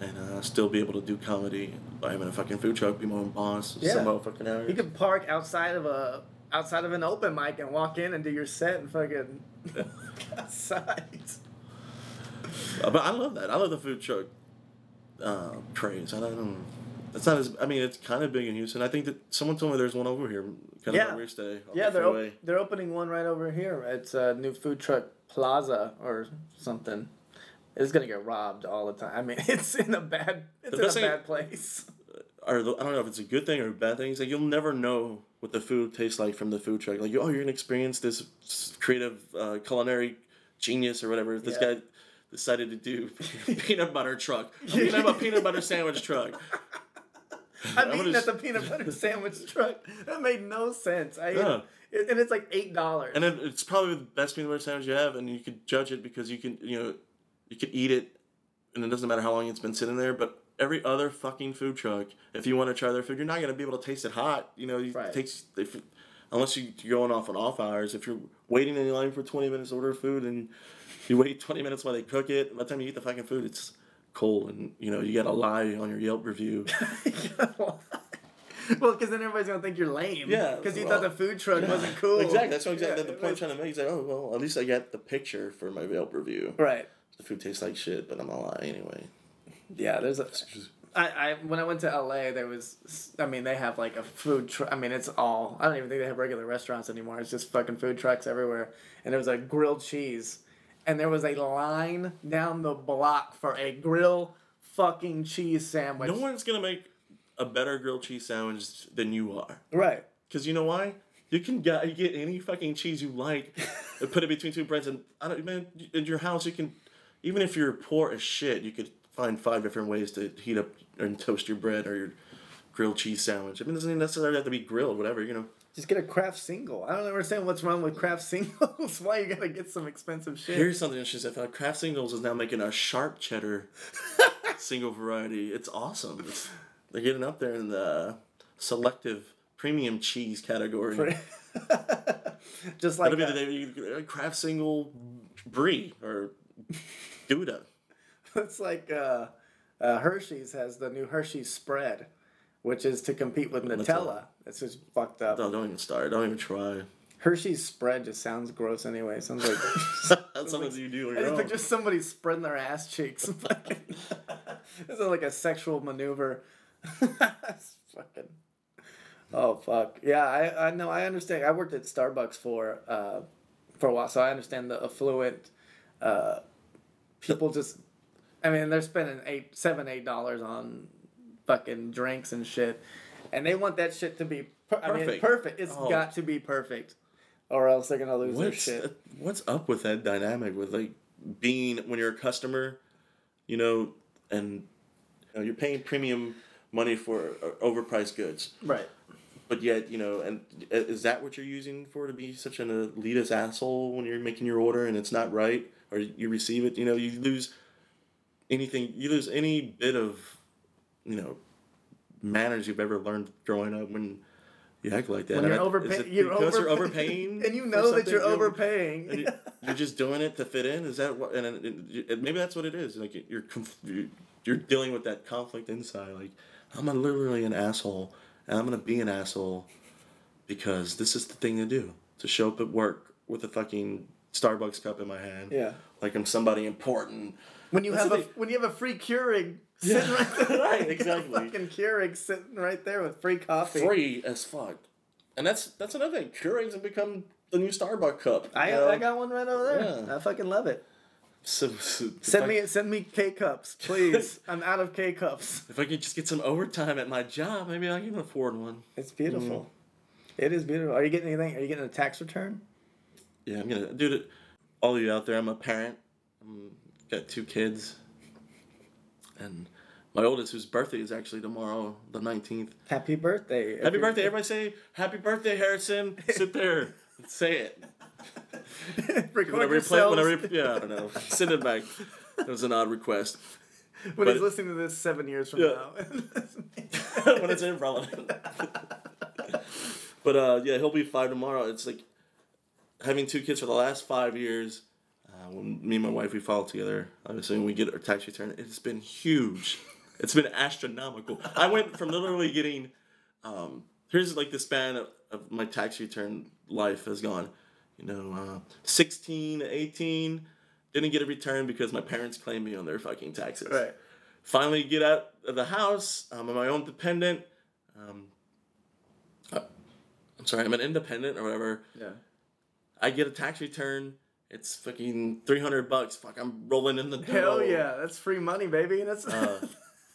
and uh, still be able to do comedy by having a fucking food truck, be my own boss, Yeah. some motherfucking hours. You could park outside of a outside of an open mic and walk in and do your set and fucking outside. Uh, But I love that. I love the food truck uh, craze. I don't know. It's not as. I mean, it's kind of big in Houston. I think that someone told me there's one over here, kind Yeah. of where we stay. Yeah, the they're op- they're opening one right over here. It's a new food truck plaza or something. It's gonna get robbed all the time. I mean, it's in a bad it's in a thing- bad place. or the, I don't know if it's a good thing or a bad thing. It's like you'll never know what the food tastes like from the food truck. Like, oh, you're gonna experience this creative uh, culinary genius or whatever. This Yeah. guy decided to do peanut butter truck. I'm gonna have a peanut butter sandwich truck. I'm I'm at the peanut butter sandwich truck. That made no sense. I Yeah. it, and it's like eight dollars. And then it's probably the best peanut butter sandwich you have, and you could judge it because you can, you know, you could eat it, and it doesn't matter how long it's been sitting there. But every other fucking food truck, if you want to try their food, you're not gonna be able to taste it hot. You know, you Right. takes if, unless you, you're going off on off hours. If you're waiting in line for 20 minutes to order food, and you wait 20 minutes while they cook it, by the time you eat the fucking food, it's cold, and you know you got to lie on your Yelp review. well, because then everybody's gonna think you're lame. Yeah, Because you well, thought the food truck Yeah, wasn't cool. Exactly. That's what exactly Yeah, the point I'm trying to make. He's like, oh well, at least I got the picture for my Yelp review. Right. The food tastes like shit, but I'm gonna lie anyway. Yeah. There's a. I, I when I went to LA, there was I mean they have like a food truck. I mean it's all I don't even think they have regular restaurants anymore. It's just fucking food trucks everywhere. And there was a grilled cheese, and there was a line down the block for a grill fucking cheese sandwich. No one's gonna make a better grilled cheese sandwich than you are. Right. Cause you know why? You can get, you get any fucking cheese you like, and put it between two breads, and I don't man. In your house, you can, even if you're poor as shit, you could find five different ways to heat up and toast your bread or your grilled cheese sandwich. I mean, it doesn't necessarily have to be grilled. Whatever you know. Just get a Kraft single. I don't understand what's wrong with Kraft singles. Why you gotta get some expensive shit? Here's something interesting. I found Kraft Singles is now making a sharp cheddar single variety. It's awesome. It's, they're getting up there in the selective premium cheese category. Just like That'll be the day you uh, Kraft single brie or Gouda. it's like uh, uh, Hershey's has the new Hershey's spread, which is to compete with Nutella. Nutella. It's just fucked up. No, don't even start. Don't even try. Hershey's spread just sounds gross anyway. Sounds like That's something you do on I just picture somebody spreading their ass cheeks. this is like a sexual maneuver. It's fucking. Oh fuck yeah! I I know I understand. I worked at Starbucks for uh for a while, so I understand the affluent uh people just. I mean, they're spending eight, seven, eight dollars on fucking drinks and shit, and they want that shit to be. Per- I mean, Perfect. perfect. It's Oh. got to be perfect, or else they're gonna lose their What's shit. what's up with that dynamic with like being when you're a customer, you know, and you know, you're paying premium money for uh, overpriced goods, Right. but yet you know, and uh, is that what you're using for to be such an elitist asshole when you're making your order and it's not right or you receive it? You know, you lose anything. You lose any bit of you know manners you've ever learned growing up when. You act like that. When you're I- is overpaying, it you're because you're overpaying, and you know that you're overpaying. you- you're just doing it to fit in. Is that what? And, and, and maybe that's what it is. Like you're conf- you're, you're dealing with that conflict inside. Like I'm a, literally an asshole, and I'm gonna be an asshole because this is the thing to do. To show up at work with a fucking Starbucks cup in my hand. Yeah. Like I'm somebody important. When you That's have a thing. when you have a free Keurig sitting right there, Right, exactly. fucking Keurig sitting right there with free coffee. Free as fuck. And that's that's another thing. Keurigs have become the new Starbucks cup. I? I got one right over there. Yeah. I fucking love it. So- so Send I- me send me K cups, please. I'm out of K cups. If I could just get some overtime at my job, maybe I can afford one. It's beautiful. Mm. It is beautiful. Are you getting anything? Are you getting a tax return? Yeah, I'm gonna, dude. All of you out there, I'm a parent. I'm got two kids, and my oldest, whose birthday is actually tomorrow, the 19th. Happy birthday! Happy birthday! Everybody say happy birthday, Harrison. Sit there, say it. Record Whenever you play, yourselves. whenever you, yeah, I don't know. Send it back. That was an odd request. when but- he's listening to this seven years from Yeah. now. when it's irrelevant. but uh, yeah, he'll be five tomorrow. It's like having two kids for the last five years. Uh, when me and my wife we followed together, obviously when we get our tax return, it's been huge. It's been astronomical. I went from literally getting. Um, here's like the span of, of my tax return life has gone. You know, uh, 16, 18, didn't get a return because my parents claimed me on their fucking taxes right. finally get out of the house. I'm my own dependent. Um, uh, I'm sorry, I'm an independent or whatever. Yeah. I get a tax return. It's fucking 300 bucks. Fuck, I'm rolling in the dough. Hell yeah, that's free money, baby. That's Uh,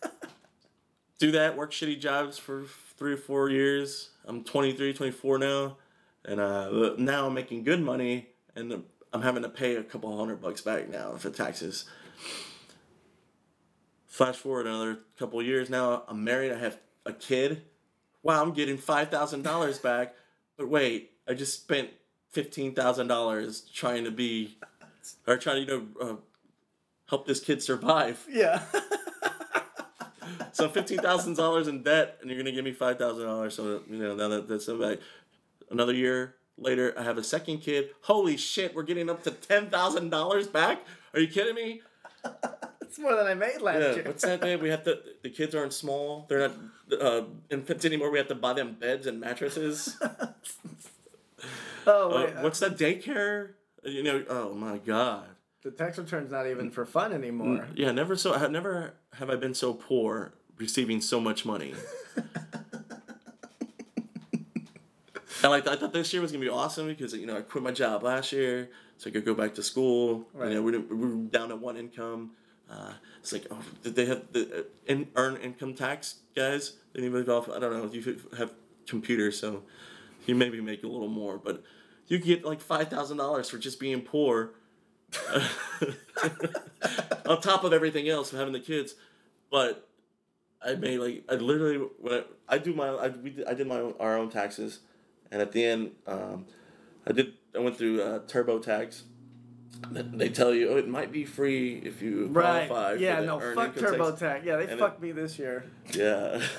do that, work shitty jobs for three or four years. I'm 23, 24 now. And uh, now I'm making good money and I'm having to pay a couple hundred bucks back now for taxes. Flash forward another couple years now, I'm married, I have a kid. Wow, I'm getting $5,000 back. But wait, I just spent $15,000 trying to be, or trying to, you know, uh, help this kid survive. yeah. So fifteen thousand dollars in debt, and you're gonna give me five thousand dollars. So you know now that that's back. Another year later, I have a second kid. Holy shit, we're getting up to ten thousand dollars back. Are you kidding me? it's more than I made last Yeah, year. what's that name? We have to. The kids aren't small. They're not uh, infants anymore. We have to buy them beds and mattresses. oh Uh, wait, what's that daycare? You know. Oh my god. the tax return's not even for fun anymore. Yeah, never so. I never have I been so poor receiving so much money. And like I thought this year was gonna be awesome because you know I quit my job last year, so I could go back to school. Right. You know we, we were down to one income. Uh, it's like oh, did they have the uh, in, earn income tax guys? They didn't off. I don't know. You have computers, so you maybe make a little more, but you can get like five thousand dollars for just being poor. on top of everything else from having the kids, but I made like I literally when I, I do my I we did, I did my own, our own taxes, and at the end um, I did I went through uh, TurboTax. They tell you oh, it might be free if you Right. qualify. Yeah, no, fuck tax. TurboTax. Yeah, they And fucked me this year. Yeah.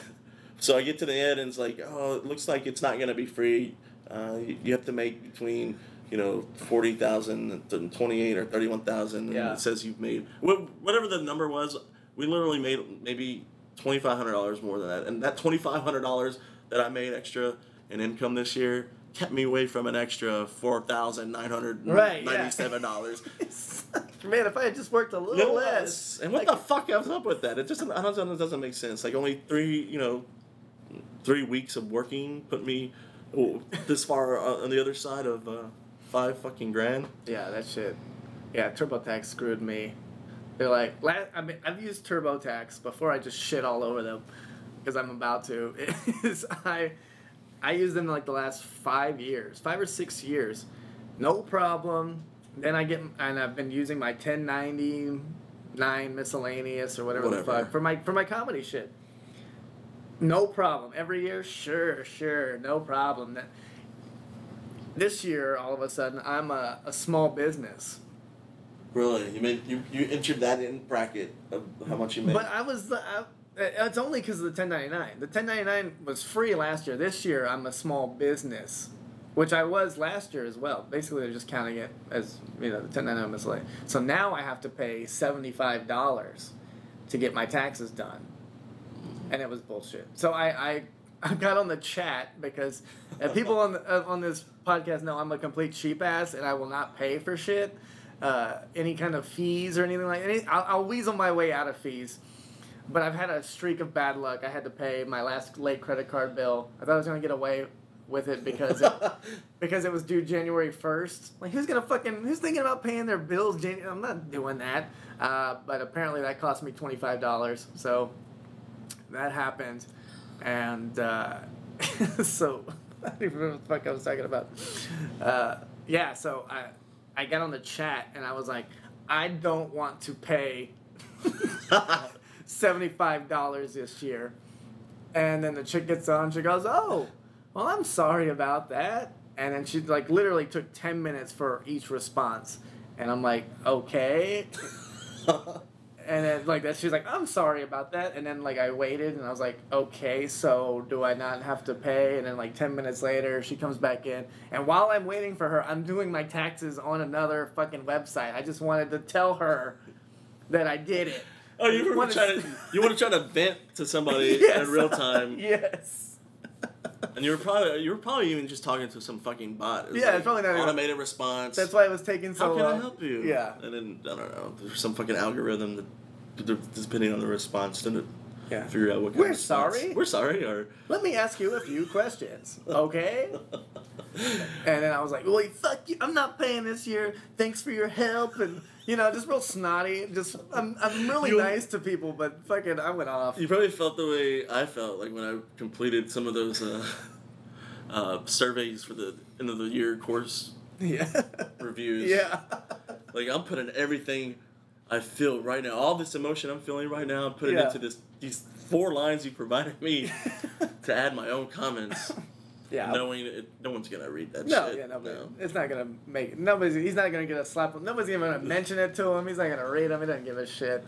So I get to the end and it's like, oh, it looks like it's not gonna be free. Uh, you, you have to make between you know forty thousand and twenty eight or thirty one thousand. Yeah. And it says you've made wh- whatever the number was. We literally made maybe twenty five hundred dollars more than that, and that twenty five hundred dollars that I made extra in income this year kept me away from an extra four thousand nine hundred Right, yeah. ninety seven dollars. Man, if I had just worked a little less. And what the fuck comes up with that? It just I don't know, it doesn't make sense. Like only three, you know, three weeks of working put me this far uh, on the other side of uh, five fucking grand. Yeah, that shit. Yeah, TurboTax screwed me. They're like, I mean, I've used TurboTax before. I just shit all over them because I'm about to. Is I, I used them like the last five years, five or six years, no problem. Then I get and I've been using my 1099 miscellaneous or whatever, the fuck for my for my comedy shit. No problem. Every year, sure, sure, no problem. That- This year, all of a sudden, I'm a, a small business. Really, you made you you entered that in bracket of how much you made. But I was the. I, uh, it's only because of the 1099. The 1099 was free last year. This year, I'm a small business, which I was last year as well. Basically, they're just counting it as you know the 1099 miscellaneous. So now I have to pay seventy five dollars to get my taxes done, and it was bullshit. So I I, I got on the chat because and people on the, uh, on this podcast know I'm a complete cheap ass and I will not pay for shit. Uh, any kind of fees or anything like any, I'll, I'll weasel my way out of fees. But I've had a streak of bad luck. I had to pay my last late credit card bill. I thought I was gonna get away with it because it, because it was due January first. Like who's gonna fucking who's thinking about paying their bills? Jan- I'm not doing that. Uh, but apparently that cost me twenty five dollars. So that happened, and uh, so I don't even remember what the fuck I was talking about. Uh, yeah, so I I got on the chat and I was like, I don't want to pay seventy five dollars this year, and then the chick gets on. She goes, "Oh, well, I'm sorry about that," and then she like literally took ten minutes for each response, and I'm like, okay. And then like that, she's like, "I'm sorry about that." And then like I waited, and I was like, "Okay, so do I not have to pay?" And then like ten minutes later, she comes back in, and while I'm waiting for her, I'm doing my taxes on another fucking website. I just wanted to tell her that I did it. oh, you were Wanna- trying to you want to try to vent to somebody Yes. in real time, yes. And you were probably you were probably even just talking to some fucking bot. It Yeah, it's probably not even- automated response. That's why it was taking so long. How can long. I help you? Yeah. And then I don't know. There's some fucking algorithm that, depending on the response, to Yeah. figure out what We're sorry. We're sorry. Or Let me ask you a few questions, okay? And then I was like, "Well, fuck you! I'm not paying this year. Thanks for your help." And you know, just real snotty. Just I'm I'm really You- nice to people, but fucking I went off. you probably felt the way I felt like when I completed some of those uh, uh, surveys for the end of the year course Yeah. reviews. Yeah. Like I'm putting everything I feel right now, all this emotion I'm feeling right now, I'm putting Yeah. into this these four lines you provided me to add my own comments, Yeah. knowing it, no one's gonna read that No, shit. yeah, no, no. it's not gonna make it. Nobody's. He's not gonna get a slap. Nobody's even gonna mention it to him. He's not gonna read him. He doesn't give a shit.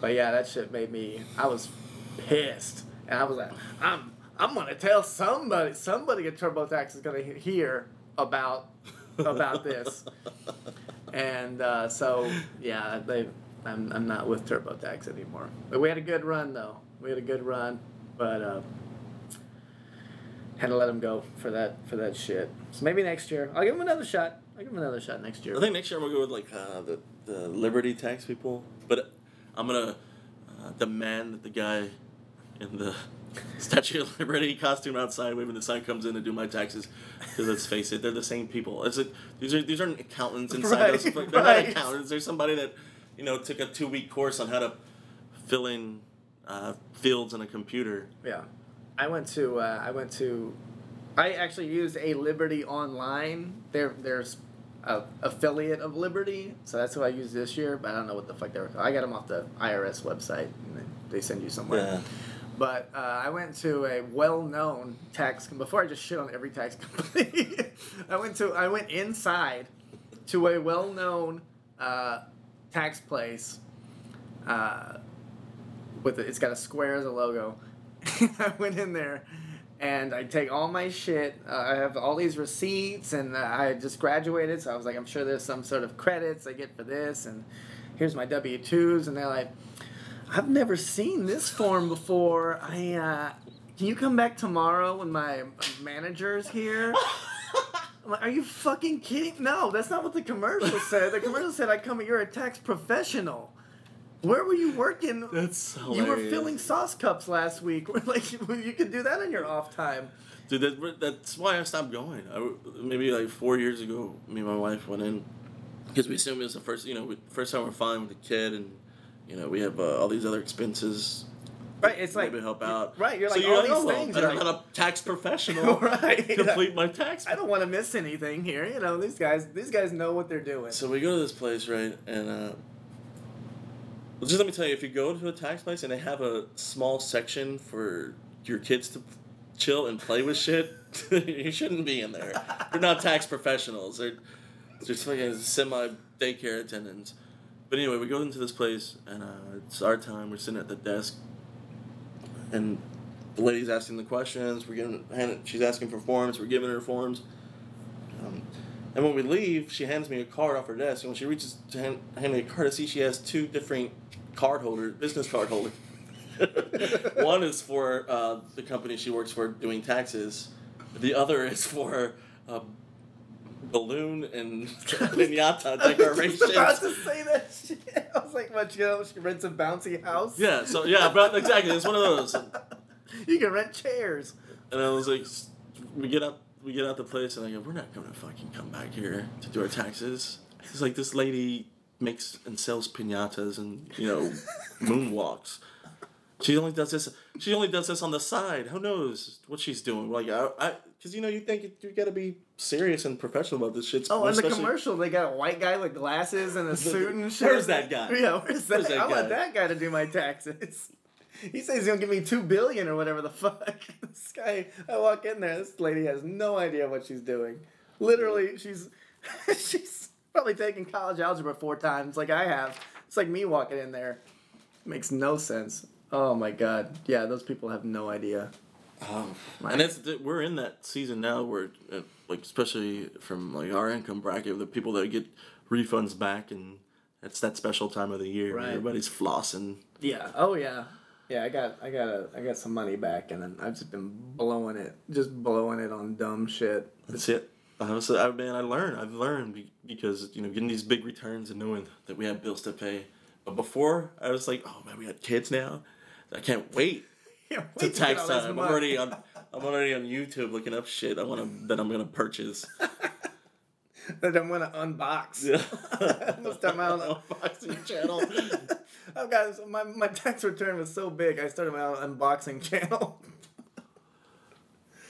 But yeah, that shit made me. I was pissed, and I was like, I'm. I'm gonna tell somebody. Somebody at TurboTax is gonna hear about about this. And uh, so yeah, they I'm, I'm not with TurboTax anymore. But we had a good run though. We had a good run, but uh, had to let him go for that for that shit. So maybe next year I'll give him another shot. I'll give him another shot next year. I think next year I'm gonna go with like uh, the the Liberty tax people, but I'm gonna uh, demand that the guy in the Statue of Liberty costume outside waving the sign comes in to do my taxes. Because let's face it, they're the same people. It's a, these are these aren't accountants inside Right. They're right. not accountants. They're somebody that you know took a two week course on how to fill in uh, fields on a computer. Yeah, I went to uh, I went to, I actually used a Liberty Online. There there's a affiliate of Liberty, so that's who I used this year. But I don't know what the fuck they were. I got them off the IRS website, and they send you somewhere. Yeah. But uh, I went to a well-known tax before I just shit on every tax company. I went to I went inside to a well-known uh, tax place. Uh, with it, it's got a square as a logo. I went in there, and I take all my shit. Uh, I have all these receipts, and uh, I just graduated, so I was like, I'm sure there's some sort of credits I get for this, and here's my W twos, and they're like, I've never seen this form before. I uh, can you come back tomorrow when my manager's here? I'm like, are you fucking kidding? No, that's not what the commercial said. The commercial said, "I come. You're a tax professional." Where were you working? That's You were filling sauce cups last week. like you could do that in your off time. Dude, that, that's why I stopped going. I, maybe like four years ago, me and my wife went in because we assumed it was the first, you know, we, first time we're fine with the kid, and you know we have uh, all these other expenses. Right, it's like maybe help out. Right, you're So like you're all like, these oh, well, things. better are like- a tax professional Right. complete my tax. I don't want to miss anything here. You know, these guys. These guys know what they're doing. So we go to this place, right? And uh, well, just let me tell you, if you go to a tax place and they have a small section for your kids to chill and play with shit, you shouldn't be in there. They're not tax professionals. They're just fucking semi daycare attendants. But anyway, we go into this place and uh, it's our time. We're sitting at the desk, and the lady's asking the questions. We're giving, she's asking for forms. We're giving her forms. Um, and when we leave, she hands me a card off her desk. And when she reaches to hand, hand me a card, I see she has two different card holder, business card holder. One is for uh, the company she works for doing taxes. The other is for uh, balloon and pinata decorations. I was about to say that shit. I was like, what, you know, she rents a bouncy house? Yeah, so yeah, but exactly, it's one of those. You can rent chairs. And I was like, we get out, we get out the place, and I go, we're not gonna fucking come back here to do our taxes. It's like this lady makes and sells pinatas and you know moonwalks. She only does this. She only does this on the side. Who knows what she's doing? Like I, I, because you know you think you gotta be serious and professional about this shit. Oh, in the commercial, they got a white guy with glasses and a suit and shit. Where's that guy? Yeah, where's that? Where's that I want guy? that guy to do my taxes. He says he's gonna give me two billion or whatever the fuck. This guy, I walk in there, this lady has no idea what she's doing. Literally, she's she's probably taken college algebra four times, like I have. It's like me walking in there. Makes no sense. Oh my god. Yeah, those people have no idea. Um, and it's we're in that season now where, uh, like, especially from like our income bracket, the people that get refunds back, and it's that special time of the year. Right. Everybody's flossing. Yeah. Oh yeah. Yeah, I got I got a I got some money back and then I've just been blowing it. Just blowing it on dumb shit. That's it. I was, I man, I learned. I've learned because you know getting these big returns and knowing that we have bills to pay. But before, I was like, oh man, we got kids now. I can't wait Yeah, to wait tax time. I'm already on. I'm already on YouTube looking up shit I want to that I'm gonna purchase. that I'm gonna unbox. Yeah. Gonna start my own unboxing channel. Oh, I've got my my tax return was so big. I started my own unboxing channel.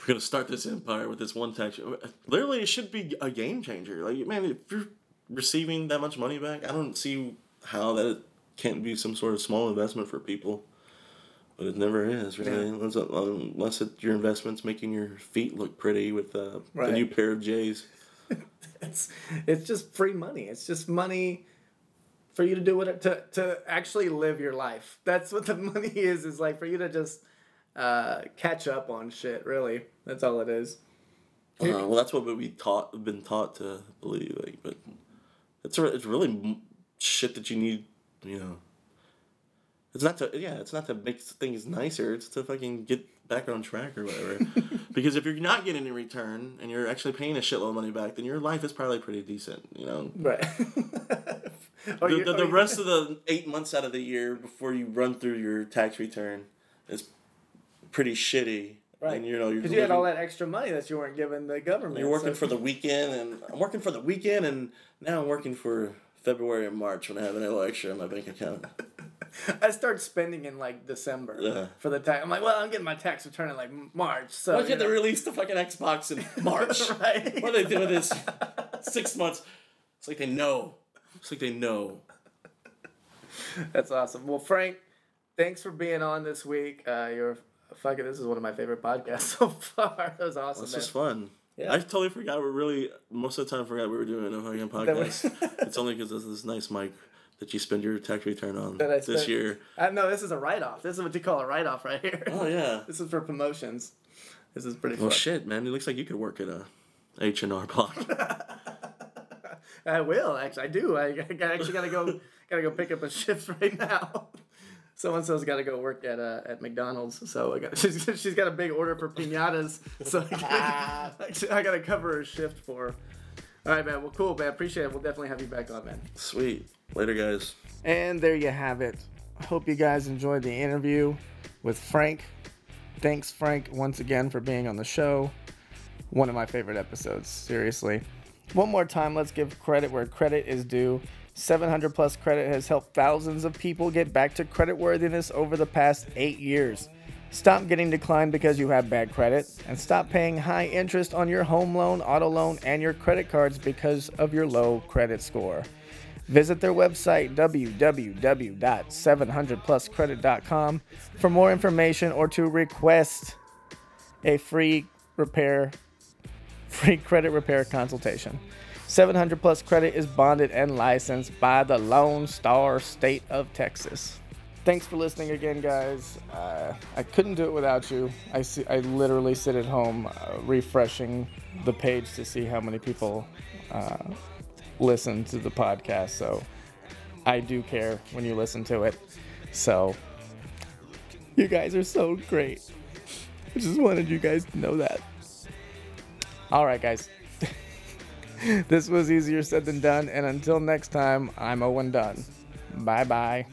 We're gonna start this empire with this one tax. Literally, it should be a game changer. Like, man, if you're receiving that much money back, I don't see how that can't be some sort of small investment for people. But it never is, really. Yeah. Unless, unless it, your investment's making your feet look pretty with uh, Right. a new pair of J's. it's it's just free money. It's just money for you to do what to to actually live your life. That's what the money is. Is like for you to just uh, catch up on shit. Really, that's all it is. Uh, well, that's what we taught, been taught to believe. Like, but it's it's really shit that you need you know. It's not to yeah, it's not to make things nicer. It's to fucking get back on track or whatever. because if you're not getting a return and you're actually paying a shitload of money back, then your life is probably pretty decent. You know. Right. the, the, the rest of the eight months out of the year before you run through your tax return is pretty shitty. Right. And you know, because you had all that extra money that you weren't giving the government. You're working so. for the weekend, and I'm working for the weekend, and now I'm working for February and March when I have an extra in my bank account. I start spending in like December Yeah. for the tax. I'm like, well, I'm getting my tax return in like March. So Why can't they release the fucking Xbox in March? Right. What are they doing this six months? It's like they know. It's like they know. That's awesome. Well, Frank, thanks for being on this week. Uh, you're fucking. This is one of my favorite podcasts so far. That was awesome. Man. just fun. Yeah. I totally forgot. We're really most of the time forgot we were doing a fucking podcast. it's only because of this nice mic that you spend your tax return on I this year. I know this is a write off. This is what you call a write off right here. Oh yeah. This is for promotions. This is pretty Well, fun. shit, man. It looks like you could work at a H and R Block. I will actually. I do. I, I actually gotta go. gotta go pick up a shift right now. So and so's got to go work at uh, at McDonald's. So I got she's, she's got a big order for pinatas. So I gotta, I gotta cover her shift for her. All right, man. Well, cool, man. Appreciate it. We'll definitely have you back on, man. Sweet. Later, guys. And there you have it. Hope you guys enjoyed the interview with Frank. Thanks, Frank, once again for being on the show. One of my favorite episodes, seriously. One more time, let's give credit where credit is due. 700 plus credit has helped thousands of people get back to credit worthiness over the past eight years. Stop getting declined because you have bad credit, and stop paying high interest on your home loan, auto loan, and your credit cards because of your low credit score. Visit their website www.700pluscredit.com for more information or to request a free repair free credit repair consultation. 700 Plus Credit is bonded and licensed by the Lone Star State of Texas. Thanks for listening again, guys. Uh, I couldn't do it without you. I, see, I literally sit at home uh, refreshing the page to see how many people uh, listen to the podcast. So I do care when you listen to it. So you guys are so great. I just wanted you guys to know that. All right, guys. this was easier said than done. And until next time, I'm Owen Dunn. Bye bye.